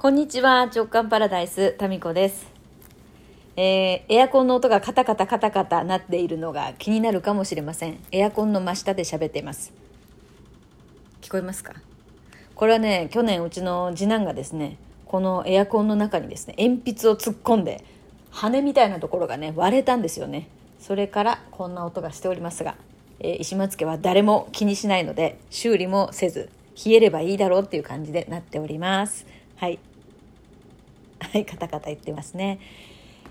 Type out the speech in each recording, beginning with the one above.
こんにちは、直感パラダイス、タミコです。えーエアコンの音がカタカタカタカタなっているのが気になるかもしれません。エアコンの真下で喋っています。聞こえますか？これはね、去年うちの次男がですね、このエアコンの中にですね、鉛筆を突っ込んで、羽みたいなところがね、割れたんですよね。それからこんな音がしておりますが、えー石松家は誰も気にしないので、修理もせず、冷えればいいだろうっていう感じでなっております。はい。はい、カタカタ言ってますね。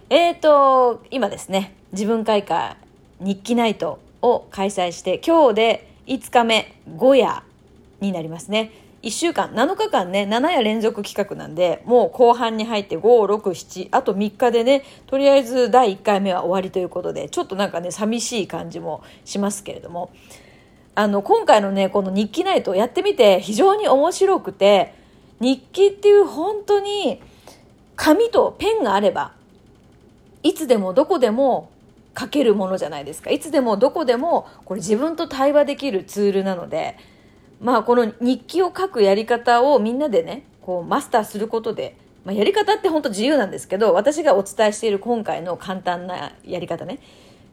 えーと、今ですね、自分開花日記ナイトを開催して、今日で5日目、5夜になりますね。1週間、7日間ね、7夜連続企画なんで、もう後半に入って5、6、7、あと3日でね、とりあえず第1回目は終わりということで、ちょっとなんかね、寂しい感じもしますけれども、あの、今回のね、この日記ナイトをやってみて非常に面白くて、日記っていう本当に紙とペンがあれば、いつでもどこでも書けるものじゃないですか。いつでもどこでもこれ自分と対話できるツールなので、まあこの日記を書くやり方をみんなでね、こうマスターすることで、まあ、やり方って本当自由なんですけど、私がお伝えしている今回の簡単なやり方ね、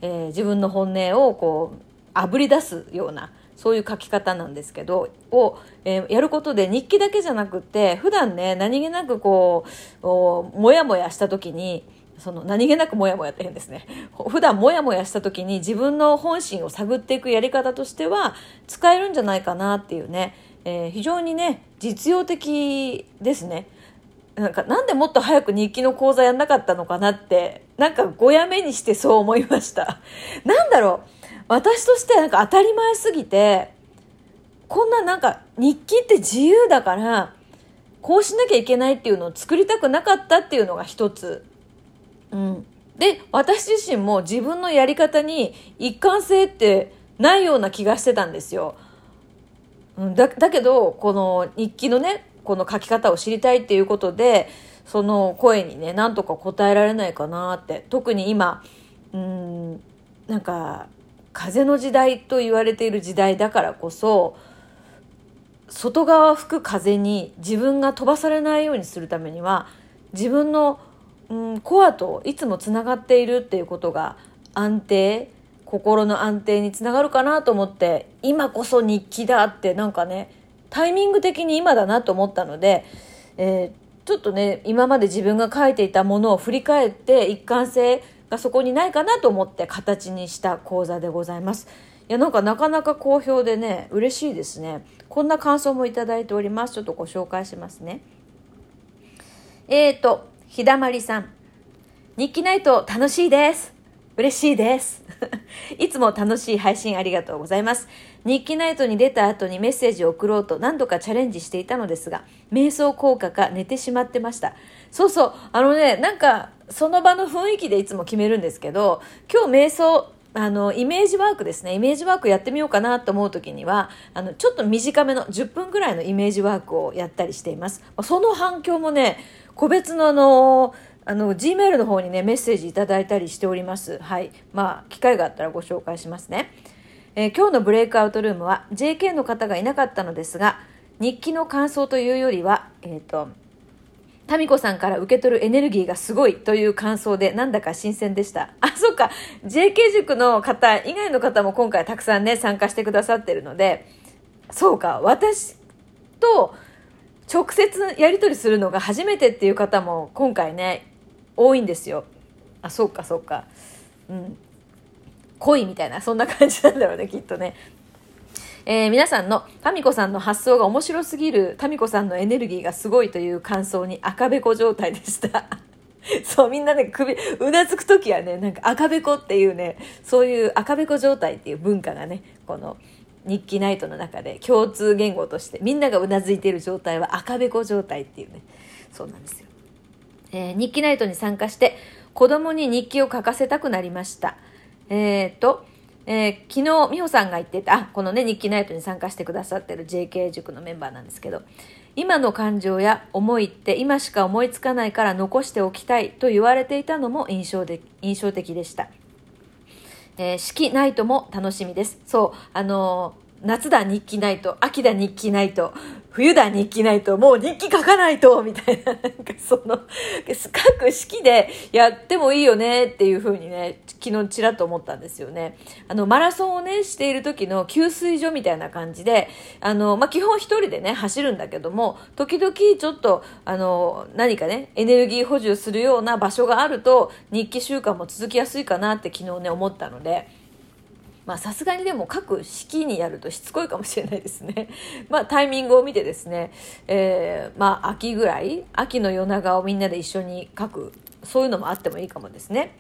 えー自分の本音をこう、あぶり出すような、そういう書き方なんですけど、を、えーやることで日記だけじゃなくて、普段ね、何気なくこう、おもやもやした時に、その何気なくモヤモヤって変ですね。普段モヤモヤした時に自分の本心を探っていくやり方としては使えるんじゃないかなっていうね、えー非常にね、実用的ですね。なんかなんでもっと早く日記の講座やんなかったのかなって、なんかごやめにしてそう思いました。なんだろう、私としてはなんか当たり前すぎて、こんななんか日記って自由だから、こうしなきゃいけないっていうのを作りたくなかったっていうのが一つ。うん、で私自身も自分のやり方に一貫性ってないような気がしてたんですよ。うん、だだけどこの日記のねこの書き方を知りたいっていうことでその声にねなんとか答えられないかなって。特に今うんなんか風の時代と言われている時代だからこそ外側吹く風に自分が飛ばされないようにするためには自分のうん、コアといつもつながっているっていうことが安定心の安定につながるかなと思って今こそ日記だってなんかねタイミング的に今だなと思ったので、えーちょっとね今まで自分が書いていたものを振り返って一貫性がそこにないかなと思って形にした講座でございます。いやなんかなかなか好評でね嬉しいですね。こんな感想もいただいております。ちょっとご紹介しますね。えーと、ひだまりさん。日記ナイト楽しいです。嬉しいです。いつも楽しい配信ありがとうございます。日記ナイトに出た後にメッセージを送ろうと何度かチャレンジしていたのですが、瞑想効果か寝てしまってました。そうそう、あのね、なんか、その場の雰囲気でいつも決めるんですけど、今日瞑想、あの、イメージワークですね。イメージワークやってみようかなと思う時には、あの、ちょっと短めの10分ぐらいのイメージワークをやったりしています。その反響もね、個別のあの、あの、Gmail の方にね、メッセージいただいたりしております。はい。まあ、機会があったらご紹介しますね。えー今日のブレイクアウトルームは JK の方がいなかったのですが、日記の感想というよりは、えっ、と、タミコさんから受け取るエネルギーがすごいという感想でなんだか新鮮でした。あ、そっか。JK 塾の方以外の方も今回たくさんね、参加してくださってるので、そうか。私と直接やり取りするのが初めてっていう方も今回ね、多いんですよ。あ、そうか、そうか。うん。恋みたいな、そんな感じなんだろうね、きっとね。えー皆さんのタミコさんの発想が面白すぎるタミコさんのエネルギーがすごいという感想に赤べこ状態でした。そう、みんなね、首、うなずくときはね、なんか赤べこっていうね、そういう赤べこ状態っていう文化がね、この日記ナイトの中で共通言語として、みんながうなずいている状態は赤べこ状態っていうね、そうなんですよ。えー日記ナイトに参加して子供に日記を書かせたくなりました。えー、と、えー昨日美穂さんが言ってた、このね、日記ナイトに参加してくださってる JK 塾のメンバーなんですけど、今の感情や思いって今しか思いつかないから残しておきたいと言われていたのも印象で印象的でした。えー四季ナイトも楽しみです。そう、あのー夏だ日記ナイト、秋だ日記ナイト、冬だ日記ないと、もう日記書かないと、みたいな、なんかその、書く式でやってもいいよねっていうふうにね、昨日ちらっと思ったんですよね。あの、マラソンをね、している時の給水所みたいな感じで、あの、まあ、基本一人でね、走るんだけども、時々ちょっと、あの、何かね、エネルギー補充するような場所があると、日記習慣も続きやすいかなって昨日ね、思ったので、まさすがにでも各式にやるとしつこいかもしれないですね。まあタイミングを見てですね、えー、まあ秋ぐらい、秋の夜長をみんなで一緒に書く、そういうのもあってもいいかもですね。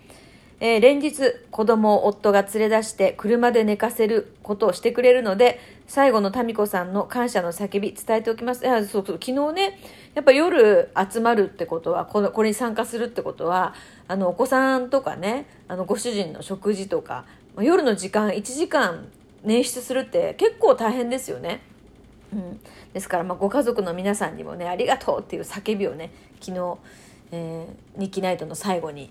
えー、連日子供を夫が連れ出して車で寝かせることをしてくれるので最後の民子さんの感謝の叫び伝えておきますいやそうそう昨日ねやっぱ夜集まるってことはこのこれに参加するってことはあのお子さんとかねあのご主人の食事とか夜の時間1時間捻出するって結構大変ですよね。うん、ですからまあご家族の皆さんにもねありがとうっていう叫びをね昨日、えー、日記ナイトの最後に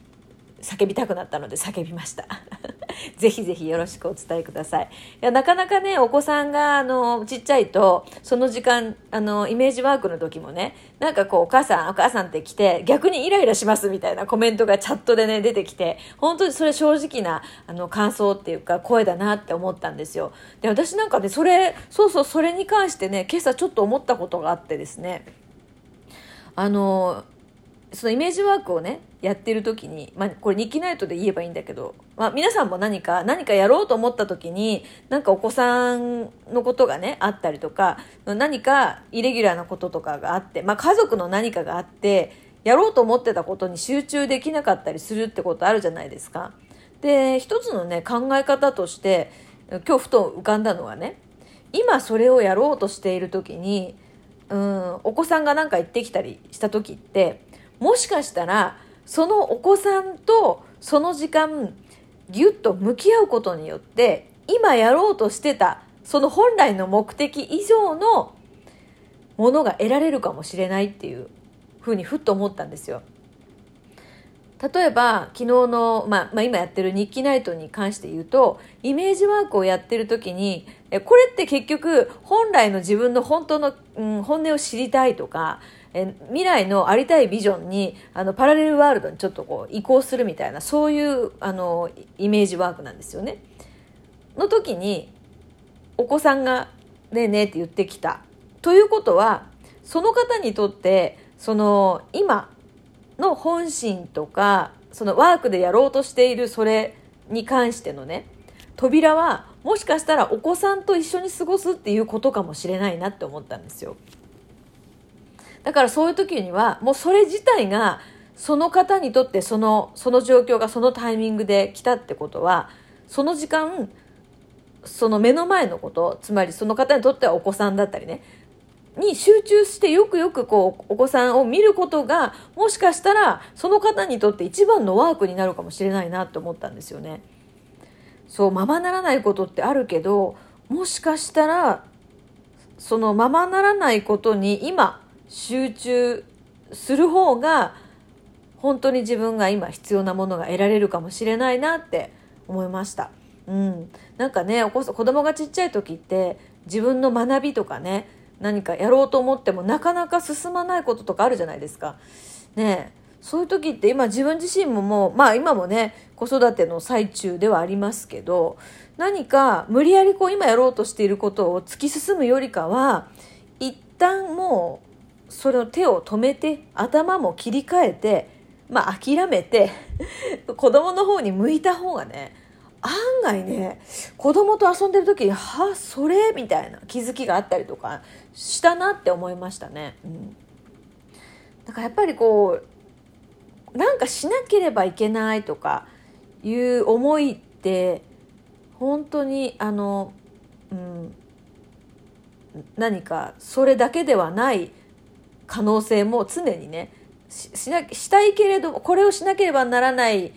叫びたくなったので叫びました。ぜひぜひよろしくお伝えください。いや、なかなかね、お子さんが、あの、ちっちゃいと、その時間、あの、イメージワークの時もね、なんかこう、お母さん、お母さんって来て、逆にイライラしますみたいなコメントがチャットでね、出てきて、本当にそれ正直な、あの、感想っていうか、声だなって思ったんですよ。で、私なんかね、それ、そうそう、それに関してね、今朝ちょっと思ったことがあってですね、あの、そのイメージワークをねやってる時に、まあ、これ日記ナイトで言えばいいんだけど、まあ、皆さんも何か何かやろうと思った時になんかお子さんのことがねあったりとか何かイレギュラーなこととかがあって、まあ、家族の何かがあってやろうと思ってたことに集中できなかったりするってことあるじゃないですか。で一つのね考え方として今日ふと浮かんだのはね今それをやろうとしている時にうんお子さんが何か言ってきたりした時ってもしかしたらそのお子さんとその時間ぎゅっと向き合うことによって今やろうとしてたその本来の目的以上のものが得られるかもしれないっていうふうにふっと思ったんですよ。例えば昨日の、まあ、まあ今やってる日記ナイトに関して言うとイメージワークをやってる時にこれって結局本来の自分の本当の、うん、本音を知りたいとかえ未来のありたいビジョンにあのパラレルワールドにちょっとこう移行するみたいなそういうあのイメージワークなんですよね。の時にお子さんが「ねえねえ」って言ってきた。ということはその方にとってその今の本心とかそのワークでやろうとしているそれに関してのね扉はもしかしたらお子さんと一緒に過ごすっていうことかもしれないなって思ったんですよ。だからそういう時にはもうそれ自体がその方にとってそのその状況がそのタイミングで来たってことはその時間その目の前のことつまりその方にとってはお子さんだったりねに集中してよくよくこうお子さんを見ることがもしかしたらその方にとって一番のワークになるかもしれないなって思ったんですよね。そうままならないことってあるけどもしかしたらそのままならないことに今集中する方が本当に自分が今必要なものが得られるかもしれないなって思いました。うん、なんかねお子子供がちっちゃい時って自分の学びとかね何かやろうと思ってもなかなか進まないこととかあるじゃないですか。ねそういう時って今自分自身ももうまあ今もね子育ての最中ではありますけど何か無理やりこう今やろうとしていることを突き進むよりかは一旦もうそれを手を止めて頭も切り替えてまあ諦めて 子供の方に向いた方がね案外ね子供と遊んでる時に「はそれ?」みたいな気づきがあったりとかしたなって思いましたね。うん、だからやっぱりこうなんかしなければいけないとかいう思いって本当にあの、うん、何かそれだけではない可能性も常にねしなしたいけれどもこれをしなければならない、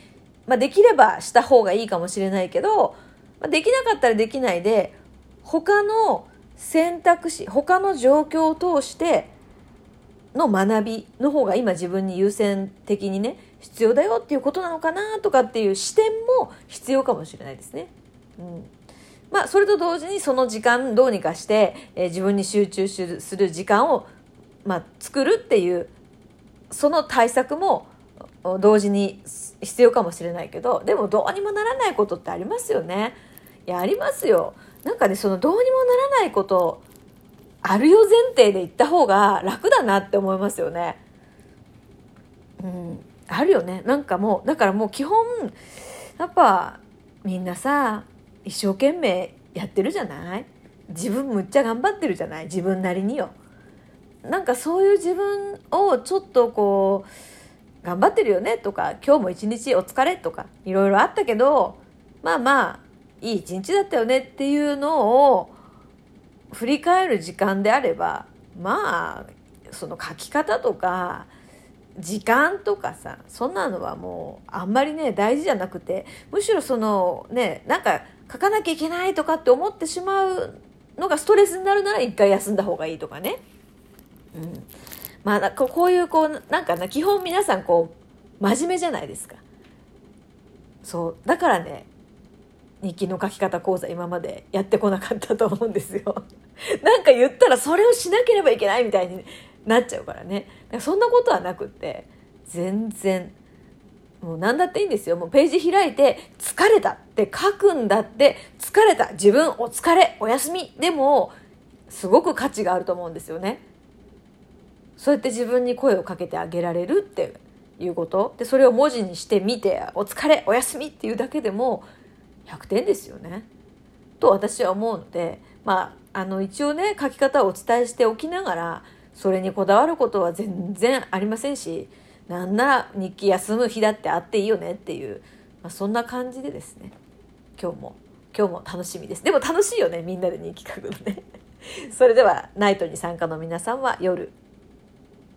まあ、できればした方がいいかもしれないけど、まあ、できなかったらできないで他の選択肢他の状況を通しての学びの方が今自分に優先的にね必要だよっていうことなのかなとかっていう視点も必要かもしれないですね。うんまあそれと同時にその時間どうにかして、えー、自分に集中する時間を、まあ、作るっていうその対策も同時に必要かもしれないけどでもどうにもならないことってありますよね。やありますよ。なんかねそのどうにもならないことあるよ前提で言った方が楽だなって思いますよね。うん、あるよね。なんかもうだからもう基本やっぱみんなさ一生懸命やってるじゃない？自分むっちゃ頑張ってるじゃない？自分なりによ。なんかそういう自分をちょっとこう頑張ってるよねとか今日も一日お疲れとかいろいろあったけどまあまあいい一日だったよねっていうのを振り返る時間であればまあその書き方とか時間とかさそんなのはもうあんまりね大事じゃなくてむしろそのねなんか書かなきゃいけないとかって思ってしまうのがストレスになるなら一回休んだ方がいいとかね。うん、まあこういうこうなんかな基本皆さんこう真面目じゃないですか。そうだからね日記の書き方講座今までやってこなかったと思うんですよ。なんか言ったらそれをしなければいけないみたいになっちゃうからね。らそんなことはなくって全然もう何だっていいんですよ。もうページ開いて疲れたって書くんだって疲れた自分お疲れお休みでもすごく価値があると思うんですよね。そうやって自分に声をかけてあげられるっていうことでそれを文字にしてみて「お疲れおやすみ」っていうだけでも100点ですよね。と私は思うのでまああの一応ね書き方をお伝えしておきながらそれにこだわることは全然ありませんしなんなら日記休む日だってあっていいよねっていう、まあ、そんな感じでですね。今日も今日も楽しみです。でも楽しいよねみんなで日記書くのね。それではナイトに参加の皆さんは夜